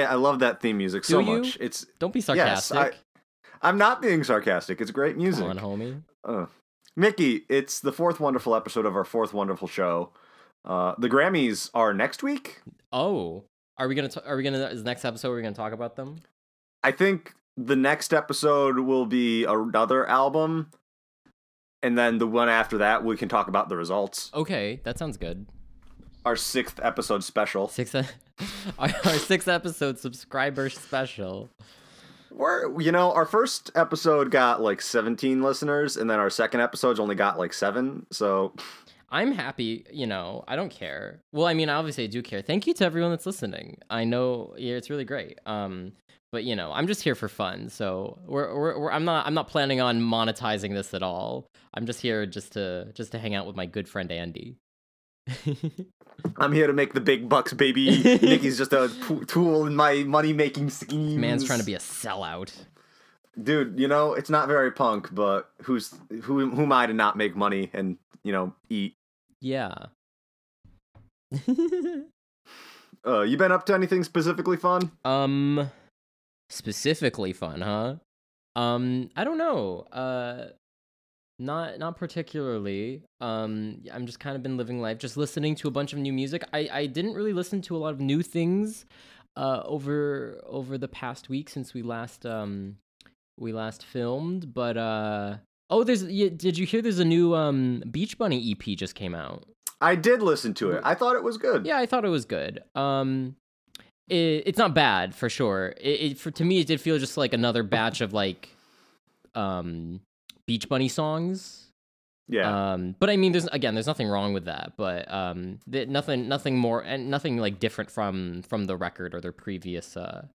Yeah, I love that theme music so you? much. It's Don't be yes, sarcastic. I, I'm not being sarcastic. It's great music. Come on, homie. Uh, Nicky, it's the fourth wonderful episode of our fourth wonderful show. Uh, the Grammys are next week. Oh, are we gonna? T- are we gonna? Is the next episode we're gonna talk about them? I think the next episode will be another album, and then the one after that we can talk about the results. Okay, that sounds good. Our sixth episode special. Six. Our, our sixth episode subscriber special. We're you know our first episode got like 17 listeners, and then our second episode's only got like seven. So I'm happy, you know, I don't care. Well, I mean, I obviously I do care. Thank you to everyone that's listening. I know yeah, it's really great. Um, but you know, I'm just here for fun. So we're, we're, we're I'm not I'm not planning on monetizing this at all. I'm just here just to just to hang out with my good friend Andy. I'm here to make the big bucks, baby. Nicky's just a p- tool in my money making scheme. Man's trying to be a sellout. dude. You know it's not very punk, but who's who? Who am I to not make money and you know eat? Yeah. Uh, you been up to anything specifically fun? um specifically fun, huh? Um I don't know. Uh not not particularly. Um I'm just kind of been living life, just listening to a bunch of new music. I I didn't really listen to a lot of new things uh over over the past week since we last um we last filmed, but uh Oh, there's yeah, did you hear there's a new um Beach Bunny EP just came out? I did listen to it. I thought it was good. Yeah, I thought it was good. Um, it, it's not bad for sure. It, it for to me it did feel just like another batch of like, um, Beach Bunny songs. Yeah. Um, but I mean, there's again, there's nothing wrong with that. But um, th- nothing, nothing more, and nothing like different from from the record or their previous uh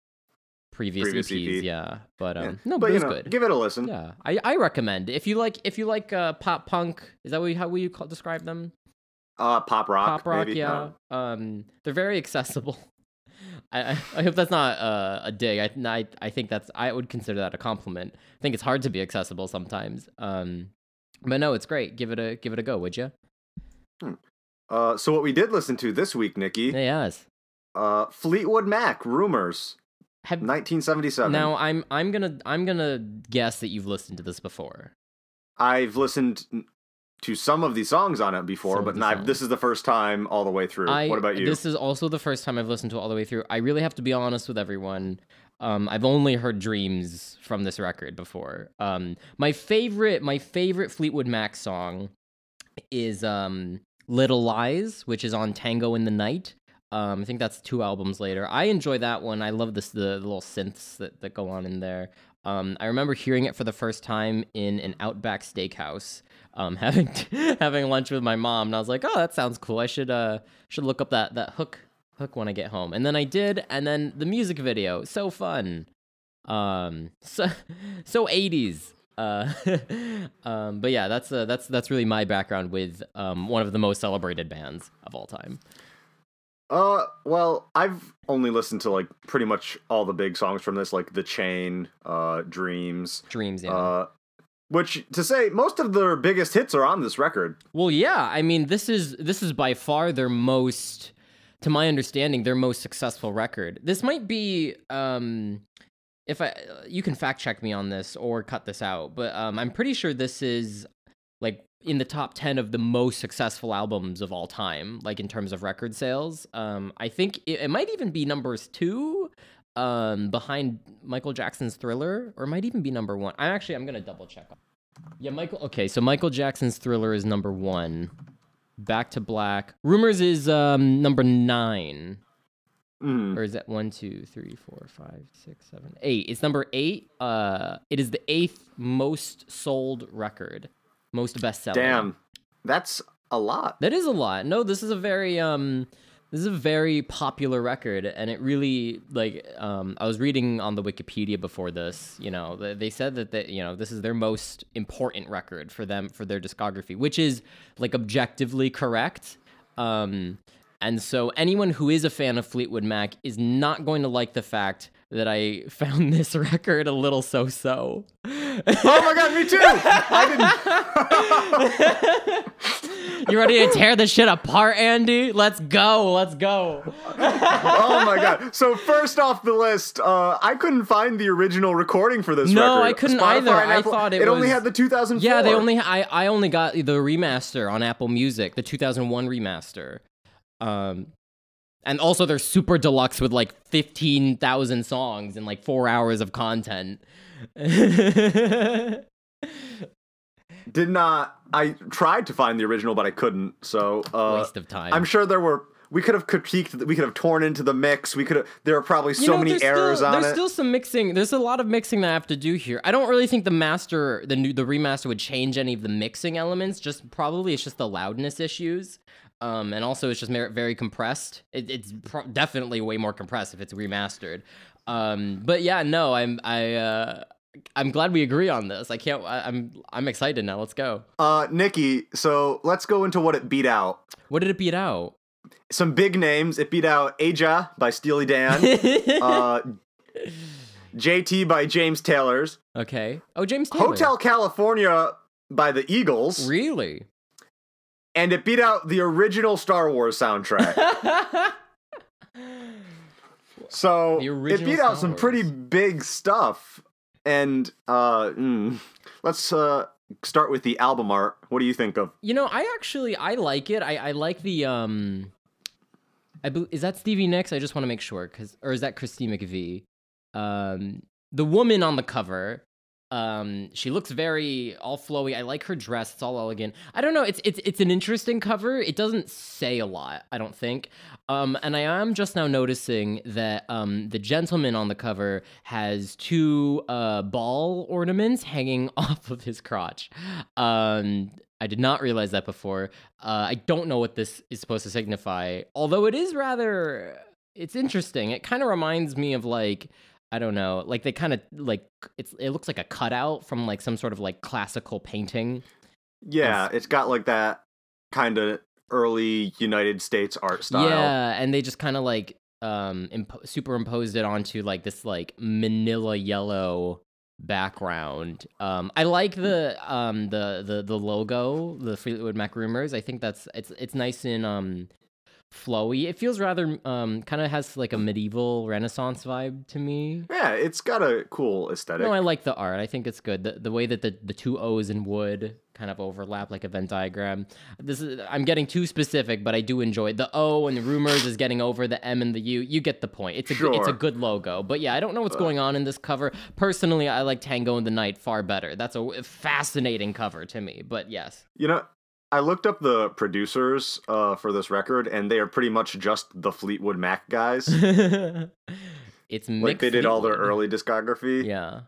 previous, Previous EPs. EP. Yeah, but um, Yeah. no, but, but it was know, good. give it a listen. Yeah, I, I recommend if you like if you like uh pop punk. Is that what you, how will you call, describe them? Uh, pop rock. pop rock maybe. yeah um they're very accessible I, I hope that's not uh, a dig. I, I i think that's i would consider that a compliment. I think it's hard to be accessible sometimes um but no it's great. Give it a give it a go would you Uh, so what we did listen to this week, Nicky, yes. uh, Fleetwood Mac, Rumours, have 1977. now i'm i'm gonna i'm gonna guess that you've listened to this before. I've listened to some of these songs on it before, Some but not, this is the first time all the way through. I, what about you? This is also the first time I've listened to all the way through. I really have to be honest with everyone. Um, I've only heard Dreams from this record before. Um, my favorite, my favorite Fleetwood Mac song is um, "Little Lies," which is on Tango in the Night. Um, I think that's two albums later. I enjoy that one. I love this the, the little synths that, that go on in there. Um, I remember hearing it for the first time in an Outback Steakhouse, um, having having lunch with my mom, and I was like, "Oh, that sounds cool. I should uh should look up that that hook hook when I get home." And then I did, and then the music video, so fun, um, so so eighties. Uh, um, but yeah, that's uh, that's that's really my background with um one of the most celebrated bands of all time. Uh, well, I've only listened to like pretty much all the big songs from this, like The Chain, uh, Dreams, Dreams, yeah. uh, which to say most of their biggest hits are on this record. Well, yeah. I mean, this is this is by far their most, to my understanding, their most successful record. This might be, um, if I, you can fact check me on this or cut this out, but um, I'm pretty sure this is like in the top ten of the most successful albums of all time, like in terms of record sales. Um, I think it, it might even be numbers two. Um, behind Michael Jackson's Thriller, or it might even be number one. I'm actually I'm gonna double check. Yeah, Michael. Okay, so Michael Jackson's Thriller is number one. Back to Black. Rumours is um number nine, Mm. or is that one, two, three, four, five, six, seven, eight? It's number eight. Uh, it is the eighth most sold record, most bestseller. Damn, that's a lot. that is a lot. No, this is a very um, this is a very popular record, and it really like um, I was reading on the Wikipedia before this. You know, they said that that you know this is their most important record for them for their discography, which is like objectively correct. Um, and so anyone who is a fan of Fleetwood Mac is not going to like the fact that I found this record a little so-so. oh my god, me too. I You ready to tear this shit apart, Andy? Let's go. Let's go. oh my god! So first off the list, uh, I couldn't find the original recording for this No, record. I couldn't Spotify either. I thought it it only had the 2004. Yeah, they only I I only got the remaster on Apple Music, the 2001 remaster. Um and also they're super deluxe with like 15,000 songs and like 4 hours of content. did not. I tried to find the original, but I couldn't. So uh, Waste of time. I'm sure there were. We could have critiqued. We could have torn into the mix. We could have. There are probably so You know, many errors still, on there's it. There's still some mixing. There's a lot of mixing that I have to do here. I don't really think the master, the new, the remaster would change any of the mixing elements. Just probably it's just the loudness issues. Um, and also it's just very compressed. It, it's pro- definitely way more compressed if it's remastered. Um, but yeah, no, I'm I uh, I'm glad we agree on this. I can't. I, I'm I'm excited now. Let's go. Uh, Nicky. So let's go into what it beat out. What did it beat out? Some big names. It beat out Aja by Steely Dan. uh, JT by James Taylor's. okay. Oh, James Taylor. Hotel California by the Eagles. Really? And it beat out the original Star Wars soundtrack. So it original beat out Star some Wars. pretty big stuff. And uh, mm, let's uh, start with the album art. What do you think of? You know, I actually I like it. I I like the um. I bel is that Stevie Nicks? I just want to make sure, cause or is that Christine McVie? Um, the woman on the cover. Um, she looks very all flowy. I like her dress. It's all elegant. I don't know. It's it's it's an interesting cover. It doesn't say a lot. I don't think. Um, and I am just now noticing that um the gentleman on the cover has two uh ball ornaments hanging off of his crotch. Um, I did not realize that before. Uh, I don't know what this is supposed to signify, although it is rather. It's interesting. It kind of reminds me of like I don't know, like they kind of like it's. It looks like a cutout from like some sort of like classical painting. Yeah, it's got like that kind of early United States art style. Yeah, and they just kind of like um impo- superimposed it onto like this like manila yellow background. Um I like the um the the the logo, the Fleetwood Mac Rumours. I think that's it's it's nice in um flowy. It feels rather um kind of has like a medieval renaissance vibe to me. Yeah, it's got a cool aesthetic. No, I like the art. I think it's good. The the way that the, the two O's in wood kind of overlap like a Venn diagram. This is I'm getting too specific, but I do enjoy it. the O and the rumors is getting over the M and the U. You get the point. It's a good, it's a good logo. But yeah, I don't know what's going on in this cover. Personally, I like Tango in the Night far better. That's a fascinating cover to me. But yes. You know, I looked up the producers uh, for this record, and they are pretty much just the Fleetwood Mac guys. it's like they did all their early discography. Yeah.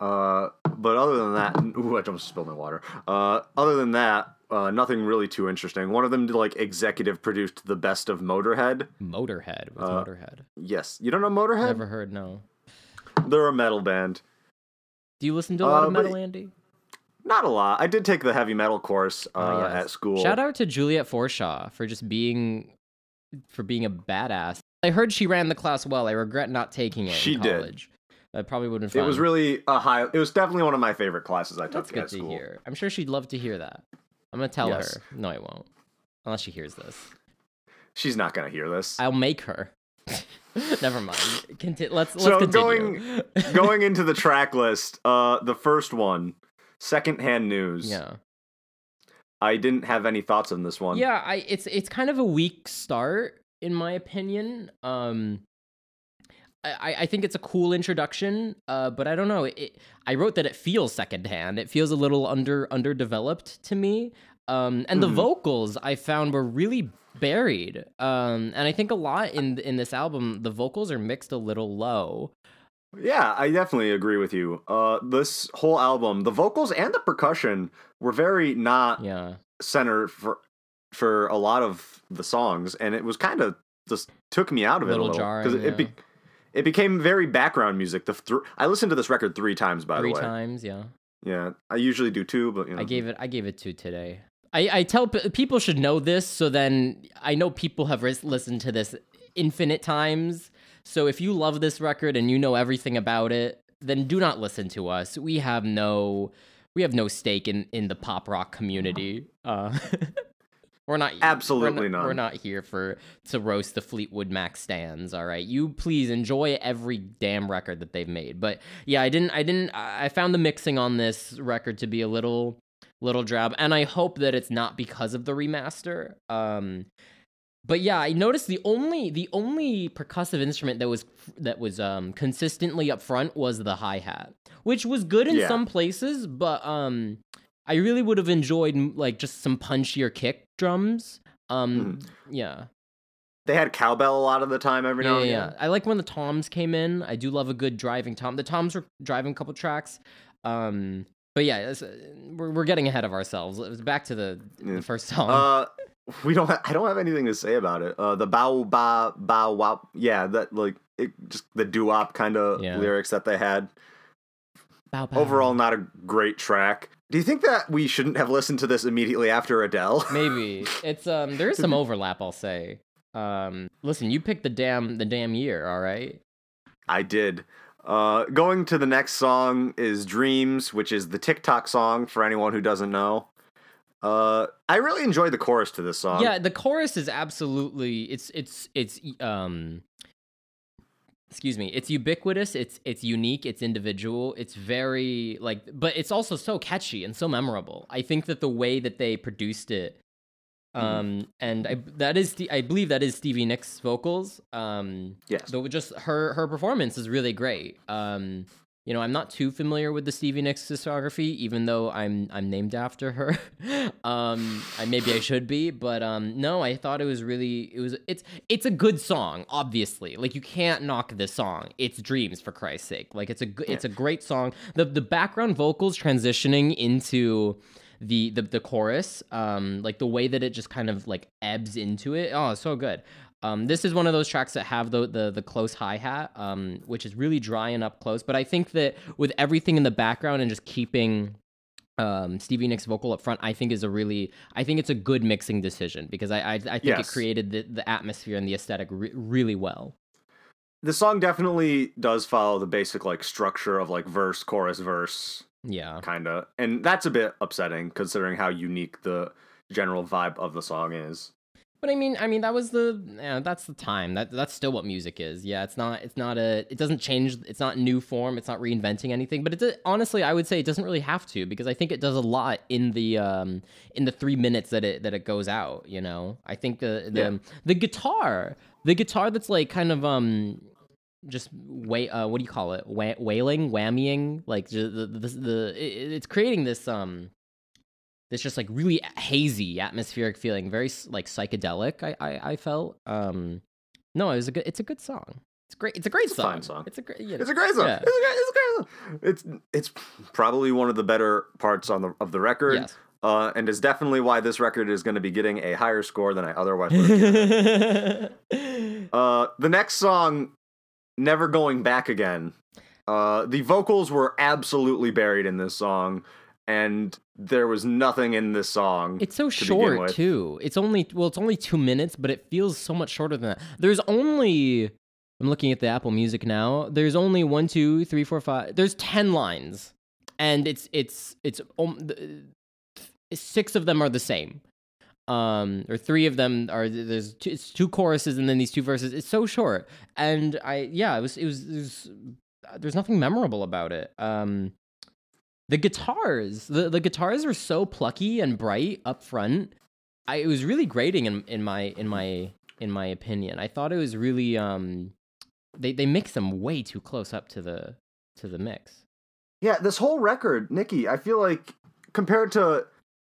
Uh, but other than that, ooh, I just spilled my water. Uh, other than that, uh, nothing really too interesting. One of them did like executive produced the best of Motorhead. Motorhead. What's Uh, Motorhead? Yes, you don't know Motorhead? Never heard. No. They're a metal band. Do you listen to a lot Uh, of but- metal, Andy? Not a lot. I did take the heavy metal course uh, Oh, yes. at school. Shout out to Juliet Forshaw for just being for being a badass. I heard she ran the class well. I regret not taking it She did. I probably would have It was really a high. It was definitely one of my favorite classes I took That's good at to school. hear. I'm sure she'd love to hear that. I'm gonna tell Yes. her. No, I won't. Unless she hears this. She's not gonna hear this. I'll make her. Never mind. Conti- let's let's So continue. Going into the track list, uh, the first one, secondhand news. yeah. I didn't have any thoughts on this one. Yeah, I it's it's kind of a weak start in my opinion. Um I, I think it's a cool introduction, uh, but I don't know. It, I wrote that it feels secondhand. It feels a little under underdeveloped to me. Um, and the Mhm. vocals I found were really buried. Um, and I think a lot in in this album, the vocals are mixed a little low. Yeah, I definitely agree with you. Uh, this whole album, the vocals and the percussion were very not Yeah, centered for for a lot of the songs, and it was kind of just took me out of it a Little little jarring, it be, it became very background music. The thr I listened to this record three times, by three the way. Three times. Yeah. Yeah, I usually do two, but you know. I gave it. I gave it two today. I, I tell p- people should know this, so then I know people have ris- listened to this infinite times. So if you love this record and you know everything about it, then do not listen to us. We have no, we have no stake in in the pop rock community. Uh, We're not Absolutely we're not. We're not here for to roast the Fleetwood Mac stands. All right, you please enjoy every damn record that they've made. But yeah, I didn't. I didn't. I found the mixing on this record to be a little little drab, and I hope that it's not because of the remaster. Um, but yeah, I noticed the only the only percussive instrument that was that was um consistently up front was the hi hat, which was good in Yeah. some places, but um I really would have enjoyed like just some punchier kick drums. Um yeah. They had cowbell a lot of the time every Yeah, now and yeah. again. I like when the toms came in. I do love a good driving tom. The toms were driving a couple tracks. Um but yeah, uh, we're, we're getting ahead of ourselves. It was back to the, Yeah. the first song. Uh, we don't. Ha- I don't have anything to say about it. Uh, the bow ba bow wow. Yeah, that like it, just the doo wop kind of Yeah. lyrics that they had. Bow, bow. Overall, not a great track. Do you think that we shouldn't have listened to this immediately after Adele? Maybe it's um there is some overlap. I'll say. Um, listen, you picked the damn the damn year. All right. I did. Uh, going to the next song is Dreams, which is the TikTok song for anyone who doesn't know. Uh, I really enjoy the chorus to this song. yeah, the chorus is absolutely it's it's it's um excuse me it's ubiquitous it's it's unique it's individual it's very like but it's also so catchy and so memorable i think that the way that they produced it Mm-hmm. um and i that is i believe that is stevie nicks vocals um Yes. though just her her performance is really great um you know i'm not too familiar with the stevie nicks discography even though i'm i'm named after her. Um I, maybe i should be but um no i thought it was really it was it's it's a good song obviously. Like you can't knock this song. It's dreams for christ's sake. Like it's a good it's a great song. The the background vocals transitioning into the the the chorus um like the way that it just kind of like ebbs into it oh so good um this is one of those tracks that have the the, the close hi-hat um which is really dry and up close but i think that with everything in the background and just keeping um, Stevie Nicks vocal up front, I think is a really, I think it's a good mixing decision because I, I, I think Yes. it created the, the atmosphere and the aesthetic re- really well. the song definitely does follow the basic like structure of like verse, chorus, verse, Yeah, kind of, and that's a bit upsetting considering how unique the general vibe of the song is. But I mean, I mean that was the, yeah, that's the time. That that's still what music is. Yeah, it's not, it's not a, it doesn't change. It's not new form. It's not reinventing anything. But it honestly, I would say it doesn't really have to because I think it does a lot in the um in the three minutes that it that it goes out. You know, I think the the Yeah. the guitar, the guitar that's like kind of um just wait uh what do you call it Wa- wailing whammying like the the, the it, it's creating this um this just like really hazy atmospheric feeling very like psychedelic i i, I felt um no it was a good it's a good song it's great it's a great It's a song. fine song. it's a great you know, It's a great song. Yeah. It's, a great, it's a great song. It's it's probably one of the better parts on the of the record. yes Uh, and is definitely why this record is going to be getting a higher score than I otherwise would have given. Uh, the next song, Never Going Back Again. Uh, the vocals were absolutely buried in this song, and there was nothing in this song. It's so to short too. It's only well, it's only two minutes, but it feels so much shorter than that. There's only I'm looking at the Apple Music now. There's only one, two, three, four, five. There's ten lines, and it's it's it's um, six of them are the same. Um, or three of them are there's two, it's two choruses and then these two verses. It's so short, and I yeah, it was it was, it was there's nothing memorable about it. Um, the guitars, the, the guitars were so plucky and bright up front. I it was really grating in, in my in my in my opinion. I thought it was really um they they mix them way too close up to the to the mix. Yeah, this whole record, Nicky, I feel like compared to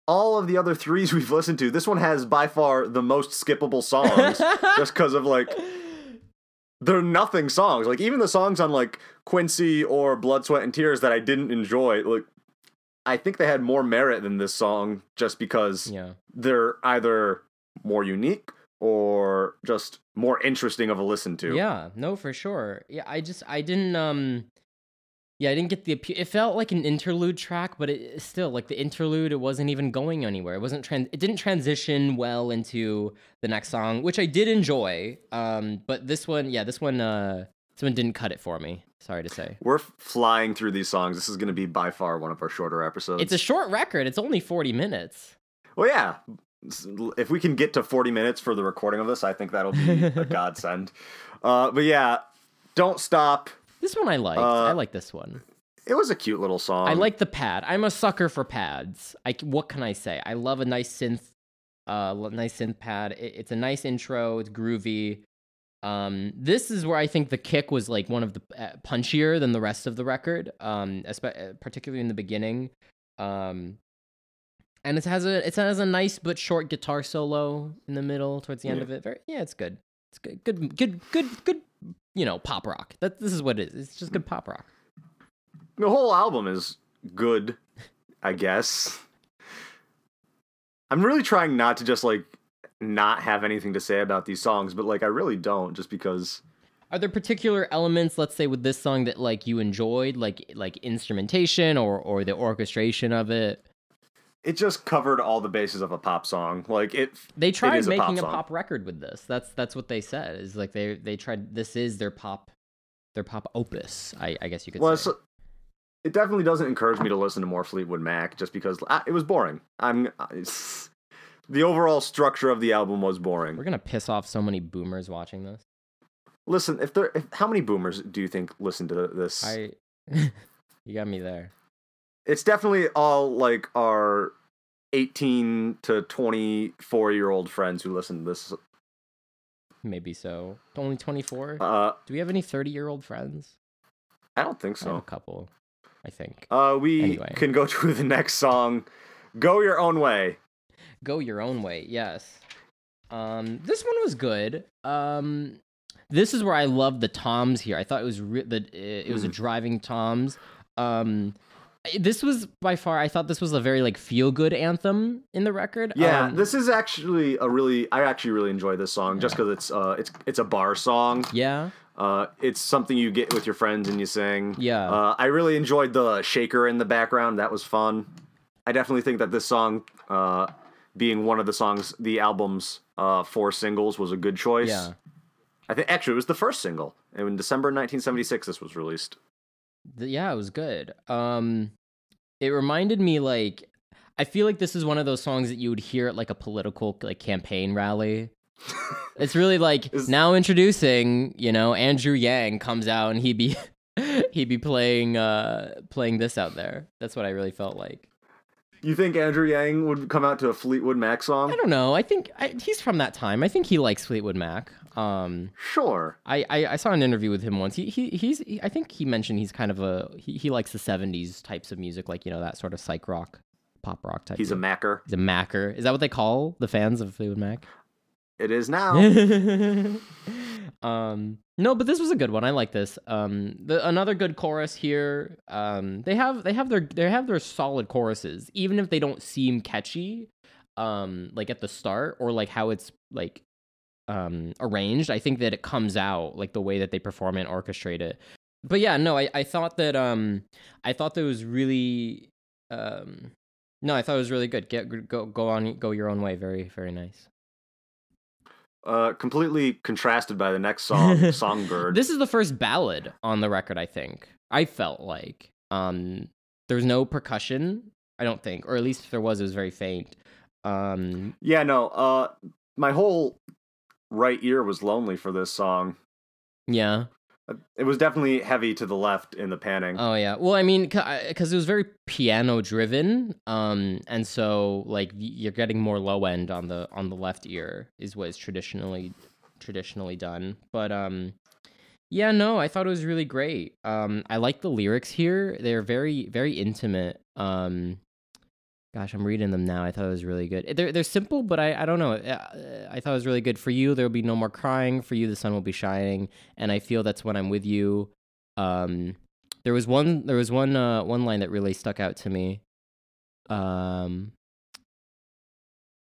all of the other threes we've listened to, this one has by far the most skippable songs just because of like they're nothing songs. Like even the songs on like Quincy or Blood, Sweat and Tears that I didn't enjoy, like I think they had more merit than this song just because yeah. they're either more unique or just more interesting of a listen to. Yeah, no, for sure. Yeah, I just I didn't um yeah, I didn't get the appeal. It felt like an interlude track, but it still like the interlude. It wasn't even going anywhere. It wasn't trans. It didn't transition well into the next song, which I did enjoy. Um, but this one, yeah, this one, uh, this one didn't cut it for me. Sorry to say. We're flying through these songs. This is going to be by far one of our shorter episodes. It's a short record. It's only forty minutes. Well, yeah, if we can get to 40 minutes for the recording of this, I think that'll be a godsend. Uh, but yeah, don't stop. This one I liked. Uh, I like this one. It was a cute little song. I like the pad. I'm a sucker for pads. I what can I say? I love a nice synth, uh, nice synth pad. It, it's a nice intro. It's groovy. Um, this is where I think the kick was like one of the uh, punchier than the rest of the record. Um, espe- uh, particularly in the beginning. Um, and it has a it has a nice but short guitar solo in the middle towards the end Yeah. of it. Very yeah, it's good. It's good, good, good, good, good. You know, pop rock. That this is what it is. It's just good pop rock. the whole album is good, I guess. I'm really trying not to just like not have anything to say about these songs, but like I really don't just because Are there particular elements, let's say, with this song that like you enjoyed, like like instrumentation or or the orchestration of it? It just covered all the bases of a pop song. Like it They tried is a pop making a pop record with this. That's that's what they said. Is like they they tried. This is their pop, their pop opus. I I guess you could well, say. it definitely doesn't encourage me to listen to more Fleetwood Mac just because ah, it was boring. I'm the overall structure of the album was boring. We're gonna piss off so many boomers watching this. Listen, if there, if, how many boomers do you think listen to this? I, you got me there. It's definitely all like our 18 to 24 year old friends who listen to this. Maybe so. Only twenty four. Uh, Do we have any thirty year old friends? I don't think have a couple. I think. Uh, we Anyway. can go to the next song. Go your own way. Go your own way. Yes. Um, this one was good. Um, this is where I love the toms here. I thought it was re- the it was a Mhm. driving toms. Um, this was by far. I thought this was a very like feel good anthem in the record. Yeah, Um, this is actually a really. I actually really enjoy this song just because it's uh it's it's a bar song. Yeah. Uh, it's something you get with your friends and you sing. Yeah. Uh, I really enjoyed the shaker in the background. That was fun. I definitely think that this song, uh, being one of the songs, the album's uh, four singles, was a good choice. Yeah. I think actually it was the first single. And in December 1976, this was released. Th- yeah, it was good. Um, it reminded me like I feel like this is one of those songs that you would hear at like a political like campaign rally. it's really like Is- now introducing, you know, Andrew Yang comes out and he'd be he'd be playing uh playing this out there. That's what I really felt like. You think Andrew Yang would come out to a Fleetwood Mac song? I don't know. I think I, he's from that time. I think he likes Fleetwood Mac. Um, Sure. I, I, I saw an interview with him once. He, he he's he, I think he mentioned he's kind of a he, he likes the '70s types of music, like you know that sort of psych rock, pop rock type. He's a. Macker. he's a Macker. Is that what they call the fans of Fleetwood Mac? It is now. um, no, but this was a good one. I like this. Um, the, another good chorus here. Um, they have they have their they have their solid choruses, even if they don't seem catchy. Um, like at the start or like how it's like um arranged. I think that it comes out like the way that they perform it and orchestrate it. But yeah, no, I, I thought that um I thought that was really um no, I thought it was really good. Get go go on go your own way. Very very nice. Uh, completely contrasted by the next song, Songbird. This is the first ballad on the record, I think. I felt like um there was no percussion, I don't think, or at least if there was, it was very faint. Um Yeah, no. Uh, my whole right ear was lonely for this song. yeah. Uh, It was definitely heavy to the left in the panning. Oh yeah. Well, I mean, because it was very piano driven, um, and so like you're getting more low end on the on the left ear is what is traditionally traditionally done. But um, yeah, no, I thought it was really great. Um, I like the lyrics here; they're very very intimate. Um, gosh, I'm reading them now. I thought it was really good. They're they're simple, but I I don't know. Uh, I thought it was really good. For you, there will be no more crying. For you, the sun will be shining, and I feel that's when I'm with you. Um, there was one there was one uh one line that really stuck out to me. Um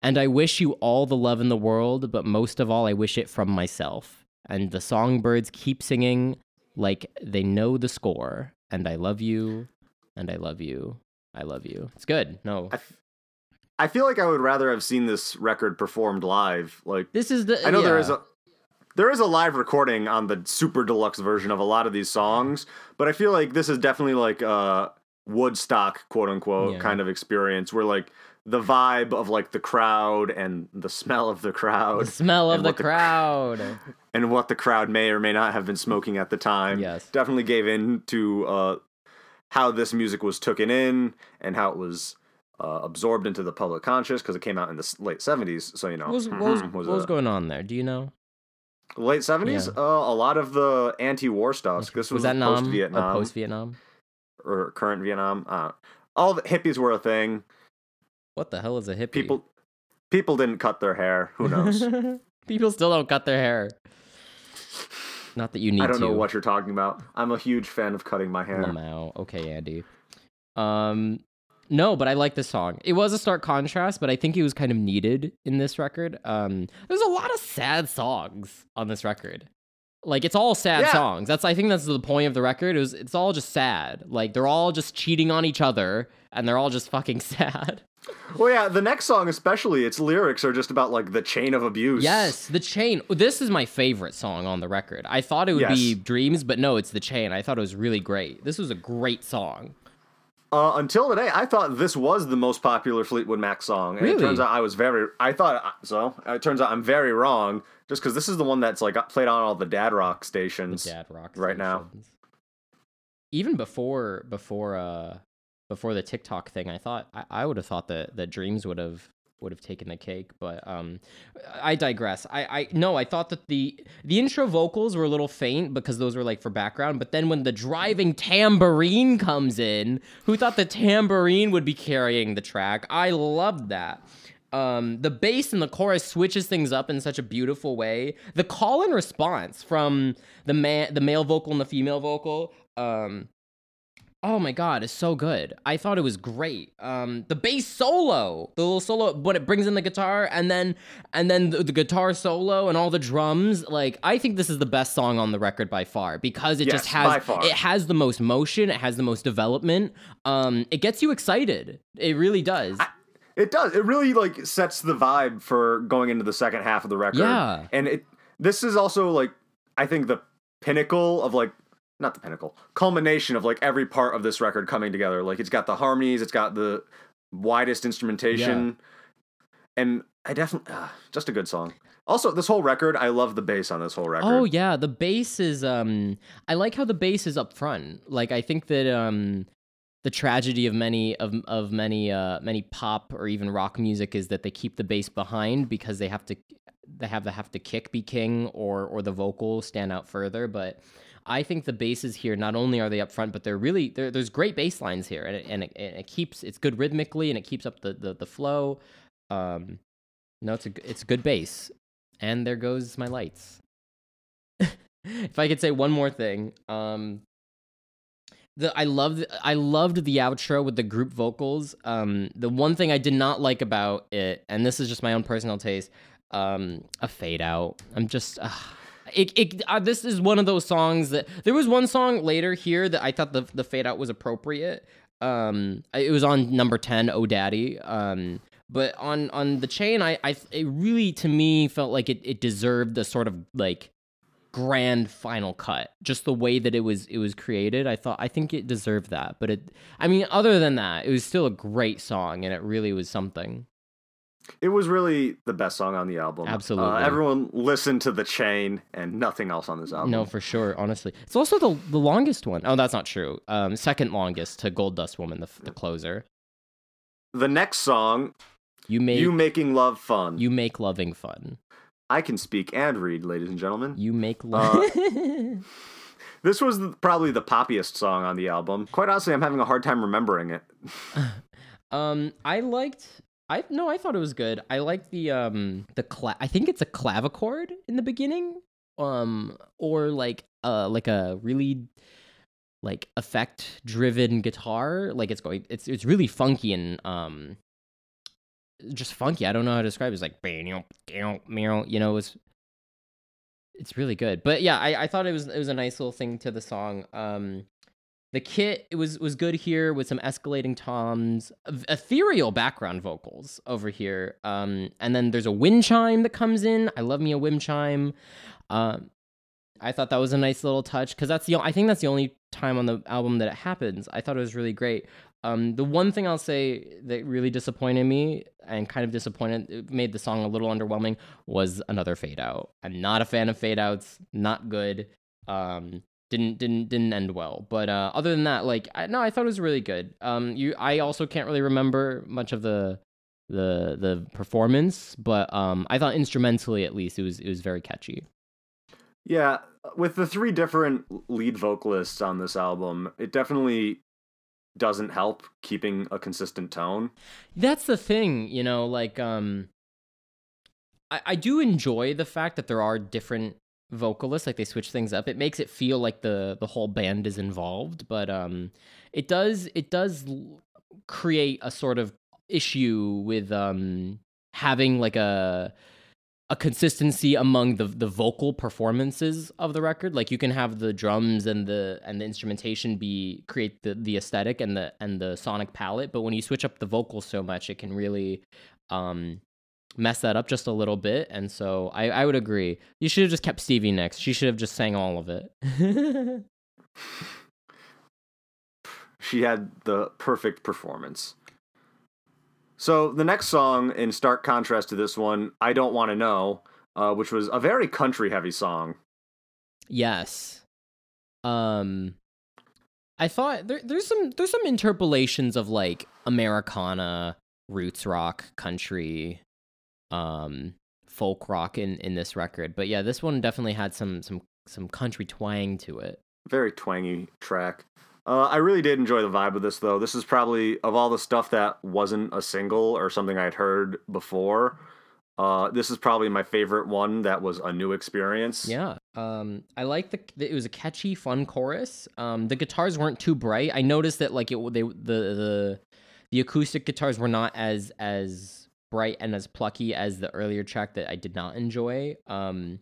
and I wish you all the love in the world, but most of all I wish it from myself. And the songbirds keep singing like they know the score. And I love you, and I love you, I love you. It's good. No. I, f- I feel like I would rather have seen this record performed live. Like This is the I know there is a there is a live recording on the super deluxe version of a lot of these songs, but I feel like this is definitely like a Woodstock quote unquote Yeah. kind of experience where like the vibe of like the crowd and the smell of the crowd The smell of the- crowd. and what the crowd may or may not have been smoking at the time. Yes. definitely gave in to uh, how this music was taken in and how it was uh, absorbed into the public conscious because it came out in the late seventies. So you know, What was, what was, mhm, what was was a- going on there? Do you know? late seventies. Yeah. Uh, a lot of the anti-war stuff. This was, that post Nam? Vietnam post Vietnam? or current Vietnam. Uh, all the hippies were a thing. What the hell is a hippie? People, people didn't cut their hair. Who knows? People still don't cut their hair. Not that you need I don't to. know what you're talking about. I'm a huge fan of cutting my hair. Lamau. Okay, Andy. Um, no, but I like this song. It was a stark contrast, but I think it was kind of needed in this record. Um, there's a lot of sad songs on this record. Like it's all sad Yeah. songs. That's I think that's the point of the record. It was it's all just sad. Like they're all just cheating on each other, and they're all just fucking sad. Well, yeah, the next song especially, its lyrics are just about like the chain of abuse. Yes, the chain. This is my favorite song on the record. I thought it would be Dreams, but no, it's the chain. I thought it was really great. This was a great song. Uh, until today, I thought this was the most popular Fleetwood Mac song, and it Really? turns out I was very. I thought so. It turns out I'm very wrong, just because this is the one that's like played on all the dad rock stations. Dad rock right now. Even before before uh before the TikTok thing, I thought I, I would have thought that that Dreams would have would have taken the cake, but um I digress. I I no, I thought that the the intro vocals were a little faint because those were like for background, but then when the driving tambourine comes in, who thought the tambourine would be carrying the track? I loved that. Um, the bass and the chorus switches things up in such a beautiful way. The call and response from the man, the male vocal and the female vocal, um, oh my god, it's so good. I thought it was great. Um, the bass solo, the little solo when it brings in the guitar, and then and then the, the guitar solo and all the drums. Like I think this is the best song on the record by far because it just has it has the most motion, it has the most development. Um, it gets you excited. It really does. It does. It really like sets the vibe for going into the second half of the record. Yeah. and it. This is also like I think the pinnacle of like not the pinnacle culmination of like every part of this record coming together. Like it's got the harmonies, it's got the widest instrumentation, and I definitely uh, just a good song. Also, this whole record, I love the bass on this whole record. Oh yeah, the bass is um I like how the bass is up front. Like I think that um the tragedy of many of of many uh many pop or even rock music is that they keep the bass behind because they have to they have to have to kick be king or or the vocal stand out further, but I think the basses here not only are they up front, but they're really there. There's great bass lines here, and it, and it, and it keeps it's good rhythmically, and it keeps up the the, the flow. Um, no, it's a it's a good bass, and there goes my lights. if I could say one more thing, um, the I loved I loved the outro with the group vocals. Um, the one thing I did not like about it, and this is just my own personal taste, um, a fade out. I'm just. Uh, it, it uh, this is one of those songs that there was one song later here that I thought the the fade out was appropriate. Um, it was on number ten, Oh Daddy. Um, but on on the chain, I I it really to me felt like it it deserved the sort of like grand final cut just the way that it was it was created i thought i think it deserved that but it i mean other than that it was still a great song and it really was something It was really the best song on the album. Absolutely. Uh, everyone listened to The Chain and nothing else on this album. no for sure honestly it's also the the longest one. Oh, that's not true um second longest to gold dust woman the, the closer The next song, you make You Making Love Fun. You make loving fun I can speak and read, ladies and gentlemen. you make love This was the- probably the poppiest song on the album. Quite honestly, I'm having a hard time remembering it. Um, I liked. I no, I thought it was good. I like the um the cla- I think it's a clavichord in the beginning, um, or like uh like a really like effect driven guitar. Like it's going. It's it's really funky and um just funky. I don't know how to describe it. It's like you know, it's it's really good. But yeah, I, I thought it was it was a nice little thing to the song. Um the kit it was was good here with some escalating toms, ethereal background vocals over here. Um and then there's a wind chime that comes in. I love me a wind chime. Um I thought that was a nice little touch because that's the I think that's the only time on the album that it happens. I thought it was really great. Um, the one thing I'll say that really disappointed me and kind of disappointed, made the song a little underwhelming, was another fade out. I'm not a fan of fade outs. Not good. Um, didn't didn't didn't end well. But uh, other than that, like I, no, I thought it was really good. Um, you, I also can't really remember much of the the the performance, but um, I thought instrumentally at least it was it was very catchy. Yeah, with the three different lead vocalists on this album, it definitely doesn't help keeping a consistent tone. That's the thing, you know, like um I, I do enjoy the fact that there are different vocalists, like they switch things up. It makes it feel like the the whole band is involved, but um it does it does create a sort of issue with um having like a a consistency among the the vocal performances of the record like you can have the drums and the and the instrumentation be create the the aesthetic and the and the sonic palette but when you switch up the vocals so much it can really um mess that up just a little bit and so i i would agree. You should have just kept stevie nicks she should have just sang all of it. She had the perfect performance. So the next song, in stark contrast to this one, I don't want to know, uh, which was a very country heavy song. Yes. Um, I thought there, there's some there's some interpolations of like Americana, roots rock, country, um, folk rock in in this record. But yeah, this one definitely had some some some country twang to it. Very twangy track. Uh, I really did enjoy the vibe of this, though. This is probably of all the stuff that wasn't a single or something I'd heard before. Uh, this is probably my favorite one that was a new experience. Yeah. Um, I like the it was a catchy, fun chorus. Um, the guitars weren't too bright. I noticed that like it they the the the acoustic guitars were not as as bright and as plucky as the earlier track that I did not enjoy. Um,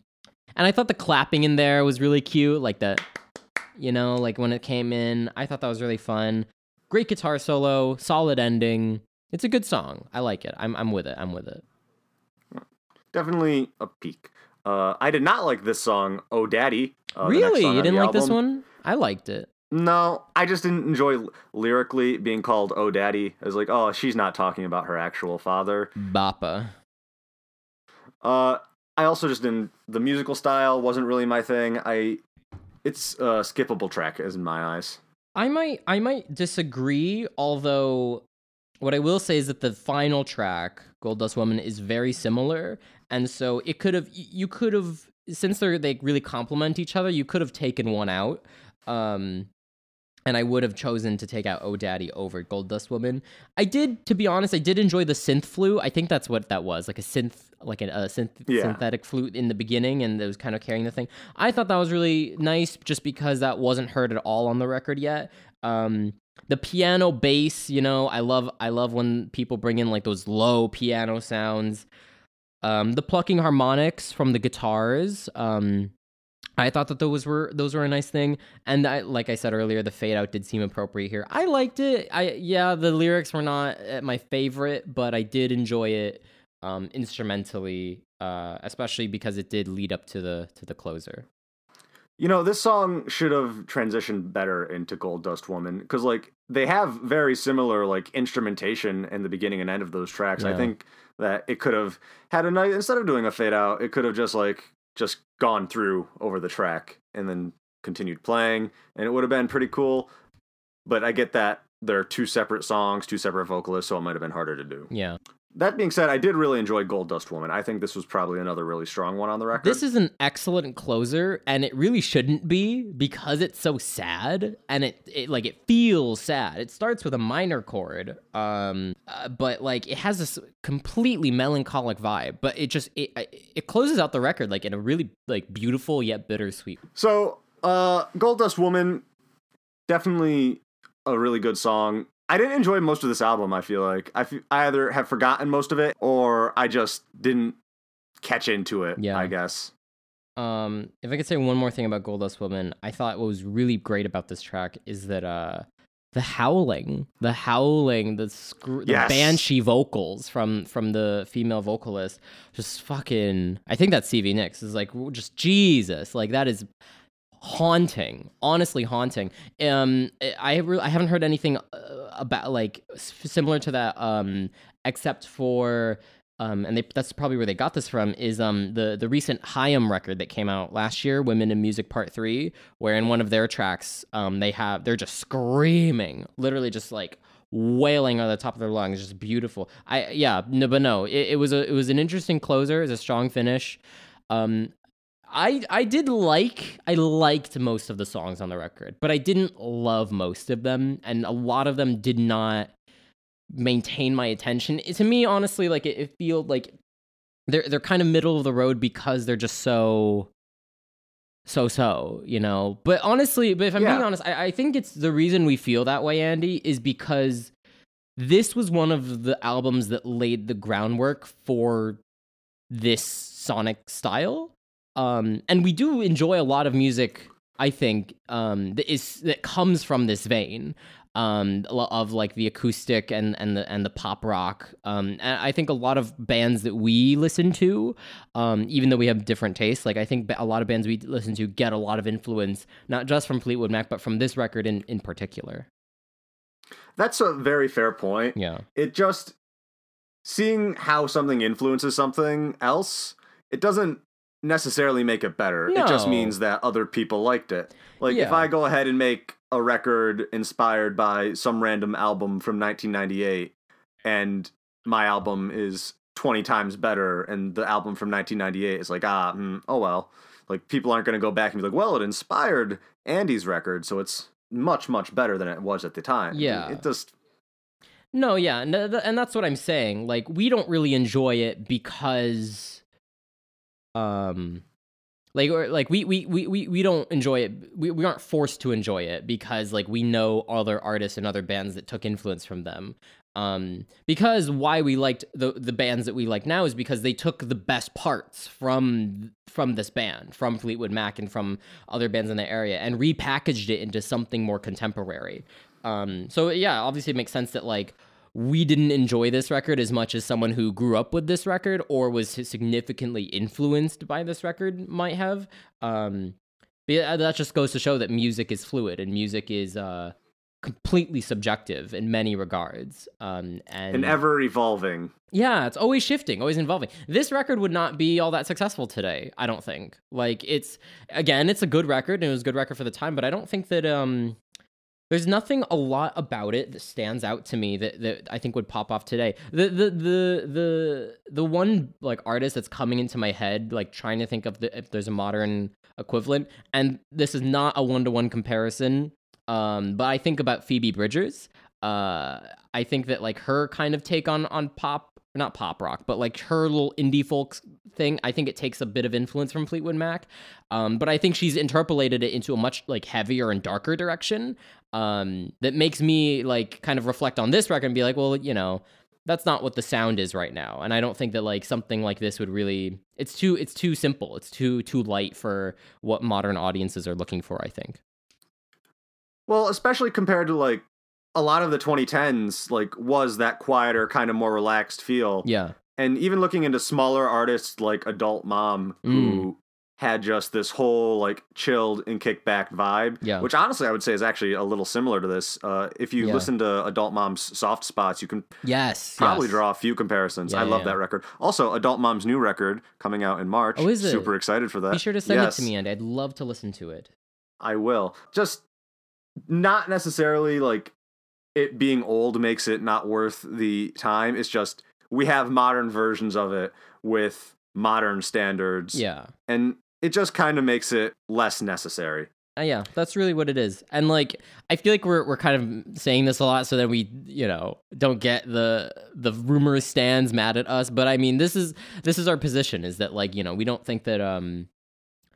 and I thought the clapping in there was really cute, like the you know, like when it came in. I thought that was really fun. Great guitar solo, solid ending. It's a good song. I like it. I'm I'm with it. I'm with it. Definitely a peak. Uh, I did not like this song, "Oh Daddy." Uh, really, you didn't like album. this one? I liked it. No, I just didn't enjoy lyrically being called "Oh Daddy." I was like, oh, she's not talking about her actual father. Bappa. Uh, I also just didn't. The musical style wasn't really my thing. I it's a skippable track, as in my eyes. I might I might disagree, although what I will say is that the final track, Gold Dust Woman, is very similar, and so it could have you could have since they're they really complement each other, you could have taken one out. Um, and I would have chosen to take out Oh Daddy over Gold Dust Woman. I did, to be honest, I did enjoy the synth flute. I think that's what that was, like a synth, like a, a synth, Yeah. synthetic flute in the beginning, and it was kind of carrying the thing. I thought that was really nice, just because that wasn't heard at all on the record yet. Um, the piano bass, you know, I love, I love when people bring in like those low piano sounds. Um, the plucking harmonics from the guitars. Um, I thought that those were those were a nice thing, and I, like I said earlier, the fade out did seem appropriate here. I liked it. I yeah, the lyrics were not uh, my favorite, but I did enjoy it um, instrumentally, uh, especially because it did lead up to the to the closer. You know, this song should have transitioned better into Gold Dust Woman because, like, they have very similar like instrumentation in the beginning and end of those tracks. I think that it could have had a nice instead of doing a fade out, it could have just like just gone through over the track and then continued playing, and it would have been pretty cool. But I get that they're two separate songs, two separate vocalists, so it might have been harder to do. Yeah, That being said, I did really enjoy Gold Dust Woman. I think this was probably another really strong one on the record. this is an excellent closer, and it really shouldn't be because it's so sad, and it, it like it feels sad. It starts with a minor chord, um, uh, but like it has this completely melancholic vibe. But it just it it closes out the record like in a really like beautiful yet bittersweet. So, uh, Gold Dust Woman, definitely a really good song. I didn't enjoy most of this album. I feel like I, I either have forgotten most of it or I just didn't catch into it. Yeah. I guess. Um, if I could say one more thing about Gold Dust Woman, I thought what was really great about this track is that uh the howling, the howling, the scr- the Yes. banshee vocals from from the female vocalist, just fucking. I think that's Stevie Nicks is like just Jesus, like that is haunting honestly haunting. Um i re- i haven't heard anything uh, about like similar to that um except for um and they, that's probably where they got this from is um the the recent Haim record that came out last year women in music part 3 where in one of their tracks um they have they're just screaming literally just like wailing on the top of their lungs just beautiful. I yeah no but no it, it was a it was an interesting closer it was a strong finish. Um I I did like I liked most of the songs on the record, but I didn't love most of them, and a lot of them did not maintain my attention. It- to me, honestly, like it, it feels like they're they're kind of middle of the road because they're just so so so, you know. But honestly, but if I'm being honest, I, I think it's the reason we feel that way, Andy, is because this was one of the albums that laid the groundwork for this sonic style um and we do enjoy a lot of music i think um that is that comes from this vein um of like the acoustic and and the and the pop rock. Um and i think a lot of bands that we listen to um even though we have different tastes like i think a lot of bands we listen to get a lot of influence not just from fleetwood mac but from this record in in particular. That's a very fair point. yeah. It just seeing how something influences something else, it doesn't necessarily make it better. It just means that other people liked it. Like if I go ahead and make a record inspired by some random album from 1998 and my album is 20 times better and the album from 1998 is like ah mm, oh well like people aren't going to go back and be like well it inspired Andy's record so it's much much better than it was at the time Yeah. it just No, yeah, and that's what I'm saying. Like, we don't really enjoy it because, um, like, or, like we, we, we, we, we don't enjoy it. We, we aren't forced to enjoy it because, like, we know other artists and other bands that took influence from them. Um, because why we liked the the bands that we like now is because they took the best parts from from this band, from Fleetwood Mac and from other bands in the area, and repackaged it into something more contemporary. Um, so yeah, obviously it makes sense that like we didn't enjoy this record as much as someone who grew up with this record or was significantly influenced by this record might have. Um, yeah, that just goes to show that music is fluid and music is uh, completely subjective in many regards. Um, and and ever evolving yeah, it's always shifting, always evolving. This record would not be all that successful today, I don't think. Like it's again, it's a good record and it was a good record for the time, but I don't think that um there's nothing a lot about it that stands out to me that, that I think would pop off today. The the the the the one like artist that's coming into my head, like trying to think of the if there's a modern equivalent, and this is not a one to one comparison. Um, but I think about Phoebe Bridgers. Uh, I think that like her kind of take on on pop not pop rock, but like her little indie folk thing. I think it takes a bit of influence from Fleetwood Mac, um, but I think she's interpolated it into a much like heavier and darker direction. Um, that makes me like kind of reflect on this record and be like, well, you know, that's not what the sound is right now, and I don't think that like something like this would really. It's too it's too simple. It's too too light for what modern audiences are looking for. I think. Well, especially compared to like a lot of the 2010s, like was that quieter, kind of more relaxed feel. Yeah. And even looking into smaller artists like Adult Mom, Mm. who had just this whole like chilled and kickback vibe. Yeah. Which honestly I would say is actually a little similar to this. Uh, if you Yeah. listen to Adult Mom's soft spots, you can Yes. probably yes. draw a few comparisons. Yeah, I love that record. Also, Adult Mom's new record coming out in March. Oh, is it? Super excited for that. Be sure to send Yes. it to me, and I'd love to listen to it. I will. Just not necessarily like it being old makes it not worth the time. It's just we have modern versions of it with modern standards. Yeah. And it just kind of makes it less necessary. Uh, yeah, that's really what it is. And like I feel like we're we're kind of saying this a lot so that we, you know, don't get the the Rumours stands mad at us, but I mean, this is this is our position is that like, you know, we don't think that um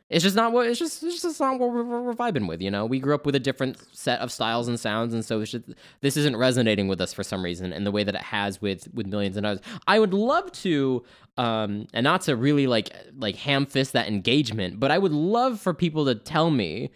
it's just not what it's just it's just not what we're, we're vibing with, you know. We grew up with a different set of styles and sounds and so just this isn't resonating with us for some reason in the way that it has with with millions and others. I would love to um and not to really like like ham fist that engagement, but I would love for people to tell me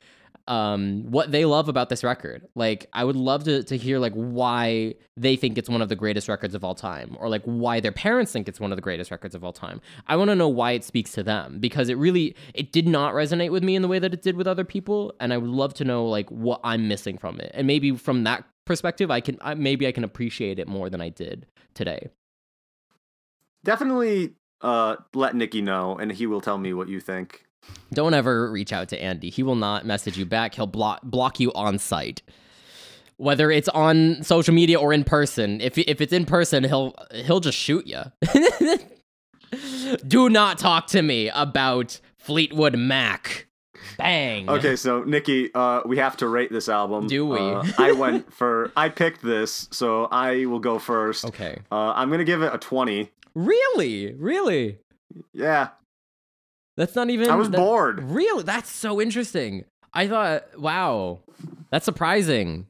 um, what they love about this record. Like, I would love to, to hear like why they think it's one of the greatest records of all time, or like why their parents think it's one of the greatest records of all time. I want to know why it speaks to them because it really it did not resonate with me in the way that it did with other people, and I would love to know like what I'm missing from it, and maybe from that perspective, I can I, maybe I can appreciate it more than I did today. Definitely uh, let Nicky know, and he will tell me what you think. Don't ever reach out to Andy. He will not message you back. He'll block block you on sight. Whether it's on social media or in person. If if it's in person, he'll he'll just shoot you. Do not talk to me about Fleetwood Mac. Bang. Okay, so Nicky, uh, we have to rate this album. Do we? Uh, I went for I picked this, so I will go first. Okay. Uh, I'm gonna give it a 20. Really? Really? Yeah, That's not even I was that- bored. Really? That's so interesting. I thought, wow. That's surprising.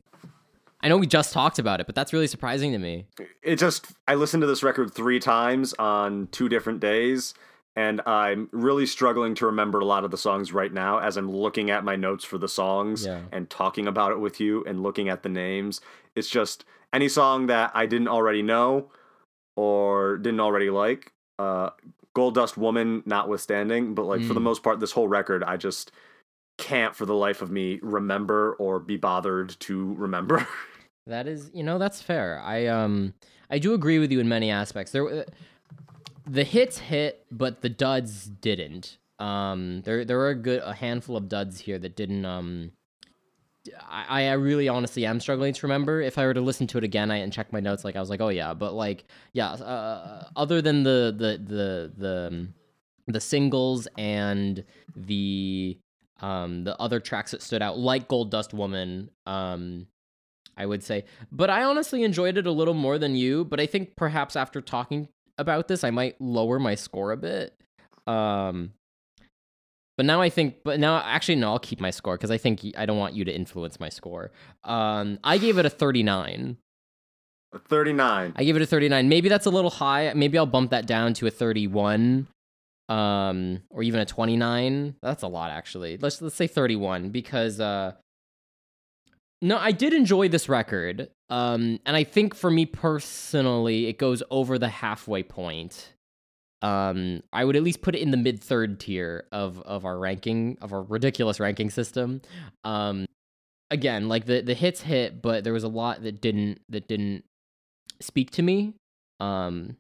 I know we just talked about it, but that's really surprising to me. It just I listened to this record three times on two different days, and I'm really struggling to remember a lot of the songs right now as I'm looking at my notes for the songs Yeah. and talking about it with you and looking at the names. It's just any song that I didn't already know or didn't already like. Uh, Gold Dust Woman, notwithstanding, but like for the Mm. most part, this whole record, I just can't for the life of me remember or be bothered to remember. That is, you know, that's fair. I um I do agree with you in many aspects. There uh, the hits hit, but the duds didn't. Um there there were a good a handful of duds here that didn't um I, I really honestly am struggling to remember. If I were to listen to it again I and check my notes, like I was like, oh yeah, but like yeah, uh, other than the the the the um, the singles and the um the other tracks that stood out, like Gold Dust Woman, um I would say. But I honestly enjoyed it a little more than you. But I think perhaps after talking about this, I might lower my score a bit. Um, but now I think, but now actually no, I'll keep my score because I think I don't want you to influence my score. Um, I gave it a 39. A 39. I gave it a 39. Maybe that's a little high. Maybe I'll bump that down to a 31. Um, or even a 29. That's a lot actually. Let's let's say 31 because uh no, I did enjoy this record. Um, and I think for me personally, it goes over the halfway point. Um, I would at least put it in the mid third tier of of our ranking of our ridiculous ranking system. Um, again, like the the hits hit, but there was a lot that didn't that didn't speak to me. Um,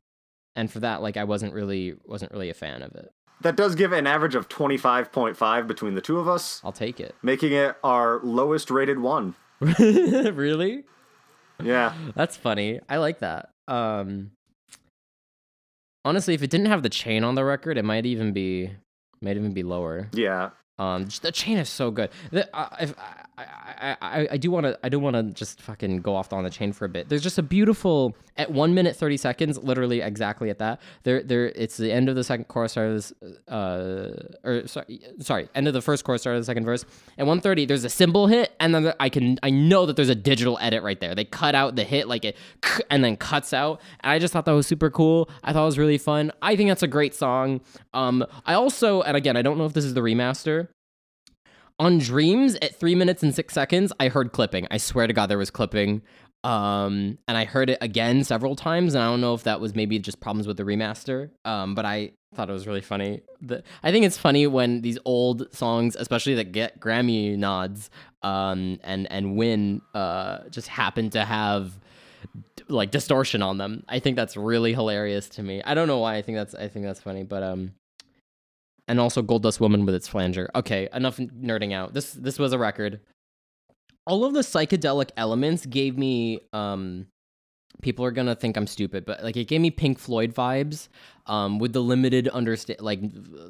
and for that, like I wasn't really wasn't really a fan of it. That does give an average of 25.5 between the two of us, I'll take it. making it our lowest rated one. really? Yeah. That's funny. I like that. Um honestly, if it didn't have the chain on the record, it might even be might even be lower. Yeah. Um, the chain is so good. The, uh, if, I, I, I, I do want to, I do want to just fucking go off on the chain for a bit. There's just a beautiful at one minute thirty seconds, literally exactly at that. There, there. It's the end of the second chorus, of this, uh, or sorry, sorry, end of the first chorus, of the second verse. At one thirty, there's a cymbal hit, and then I can, I know that there's a digital edit right there. They cut out the hit like it, and then cuts out. And I just thought that was super cool. I thought it was really fun. I think that's a great song. Um, I also, and again, I don't know if this is the remaster on dreams at three minutes and six seconds i heard clipping. I swear to god there was clipping. Um and i heard it again several times and i don't know if that was maybe just problems with the remaster um but i thought it was really funny. The, i think it's funny when these old songs especially that get grammy nods um and and win uh just happen to have like distortion on them. I think that's really hilarious to me. I don't know why i think that's i think that's funny but um and also Gold Dust Woman with its flanger. Okay, enough nerding out. This this was a record. All of the psychedelic elements gave me um people are gonna think I'm stupid, but like it gave me Pink Floyd vibes. Um, with the limited understand like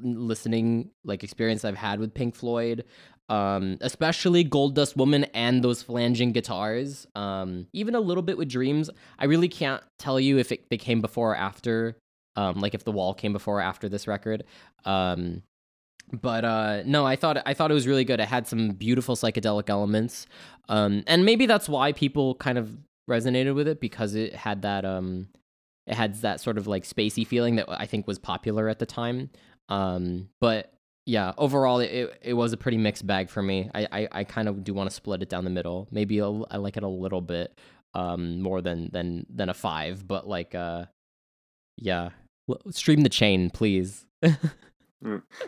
listening like experience I've had with Pink Floyd, um, especially Gold Dust Woman and those flanging guitars. Um, even a little bit with Dreams. I really can't tell you if it they came before or after. Um, like if the wall came before or after this record. Um, but uh, no, I thought I thought it was really good. It had some beautiful psychedelic elements, um, and maybe that's why people kind of resonated with it because it had that um, it had that sort of like spacey feeling that I think was popular at the time. Um, but yeah, overall it, it was a pretty mixed bag for me. I I, I kind of do want to split it down the middle. Maybe a, I like it a little bit um more than than than a 5, but like uh yeah, stream the chain, please.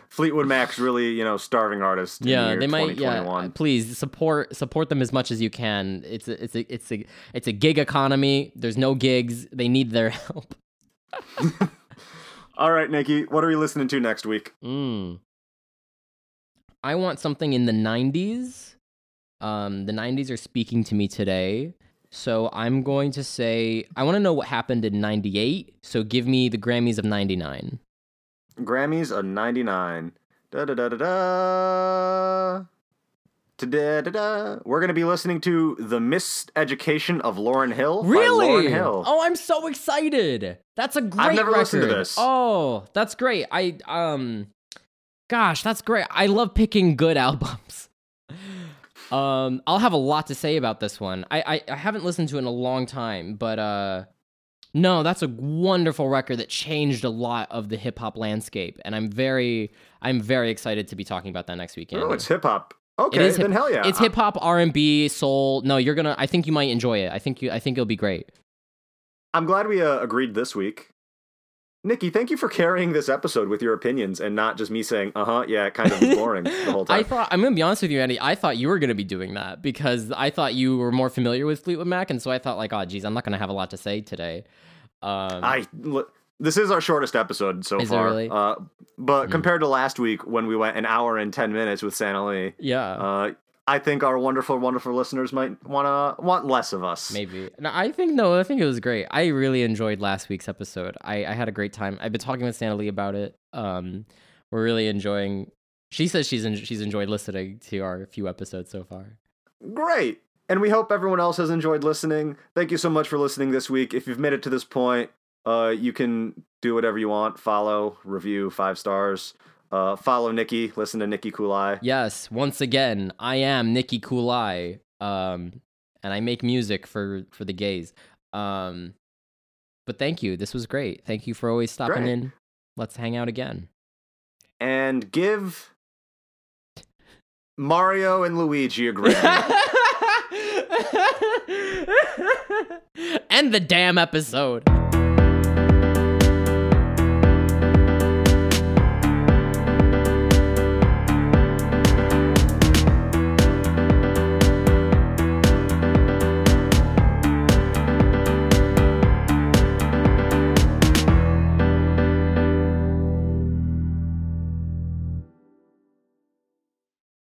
Fleetwood Mac's really, you know, starving artist. in the yeah, year they might yeah, 2021. please support support them as much as you can. It's a, it's a it's a it's a gig economy. There's no gigs. They need their help. All right, Nicky, what are we listening to next week? Mm. I want something in the 90s. Um, the 90s are speaking to me today. So I'm going to say, I want to know what happened in 98. So give me the Grammys of 99. Grammys of 99. Da da da da da. Da da da. We're gonna be listening to "The Miseducation of Lauryn Hill" by Lauryn Hill. Oh, I'm so excited. That's a great I've never record. listened to this. Oh, that's great. I, um, gosh, that's great. I love picking good albums. Um, I'll have a lot to say about this one. I, I, I haven't listened to it in a long time, but uh, no, that's a wonderful record that changed a lot of the hip hop landscape, and I'm very I'm very excited to be talking about that next weekend. Oh, it's hip hop. Okay, It is hip- then hell yeah. It's hip hop, R and B, soul. No, you're gonna. I think you might enjoy it. I think you. I think it'll be great. I'm glad we uh, agreed this week. Nicky, thank you for carrying this episode with your opinions and not just me saying, uh huh, yeah, kind of boring the whole time. I thought I'm gonna be honest with you, Andy. I thought you were gonna be doing that because I thought you were more familiar with Fleetwood Mac, and so I thought like, oh, geez, I'm not gonna have a lot to say today. Um, I l- this is our shortest episode so Is it far. really? Uh, but Hmm. compared to last week when we went an hour and ten minutes with Santa Lee, yeah, uh, I think our wonderful, wonderful listeners might wanna want less of us. maybe. No, I think no. I think it was great. I really enjoyed last week's episode. I, I had a great time. I've been talking with Santa Lee about it. Um, we're really enjoying. She says she's en- she's enjoyed listening to our few episodes so far. Great. And we hope everyone else has enjoyed listening. Thank you so much for listening this week. If you've made it to this point, uh, you can do whatever you want. Follow, review, five stars. Uh, follow Nicky. Listen to Nicky Kulai. Yes, once again, I am Nicky Kulai, um, and I make music for for the gays. Um, but thank you. This was great. Thank you for always stopping Great. in. Let's hang out again. And give Mario and Luigi a Grammy. End the damn episode.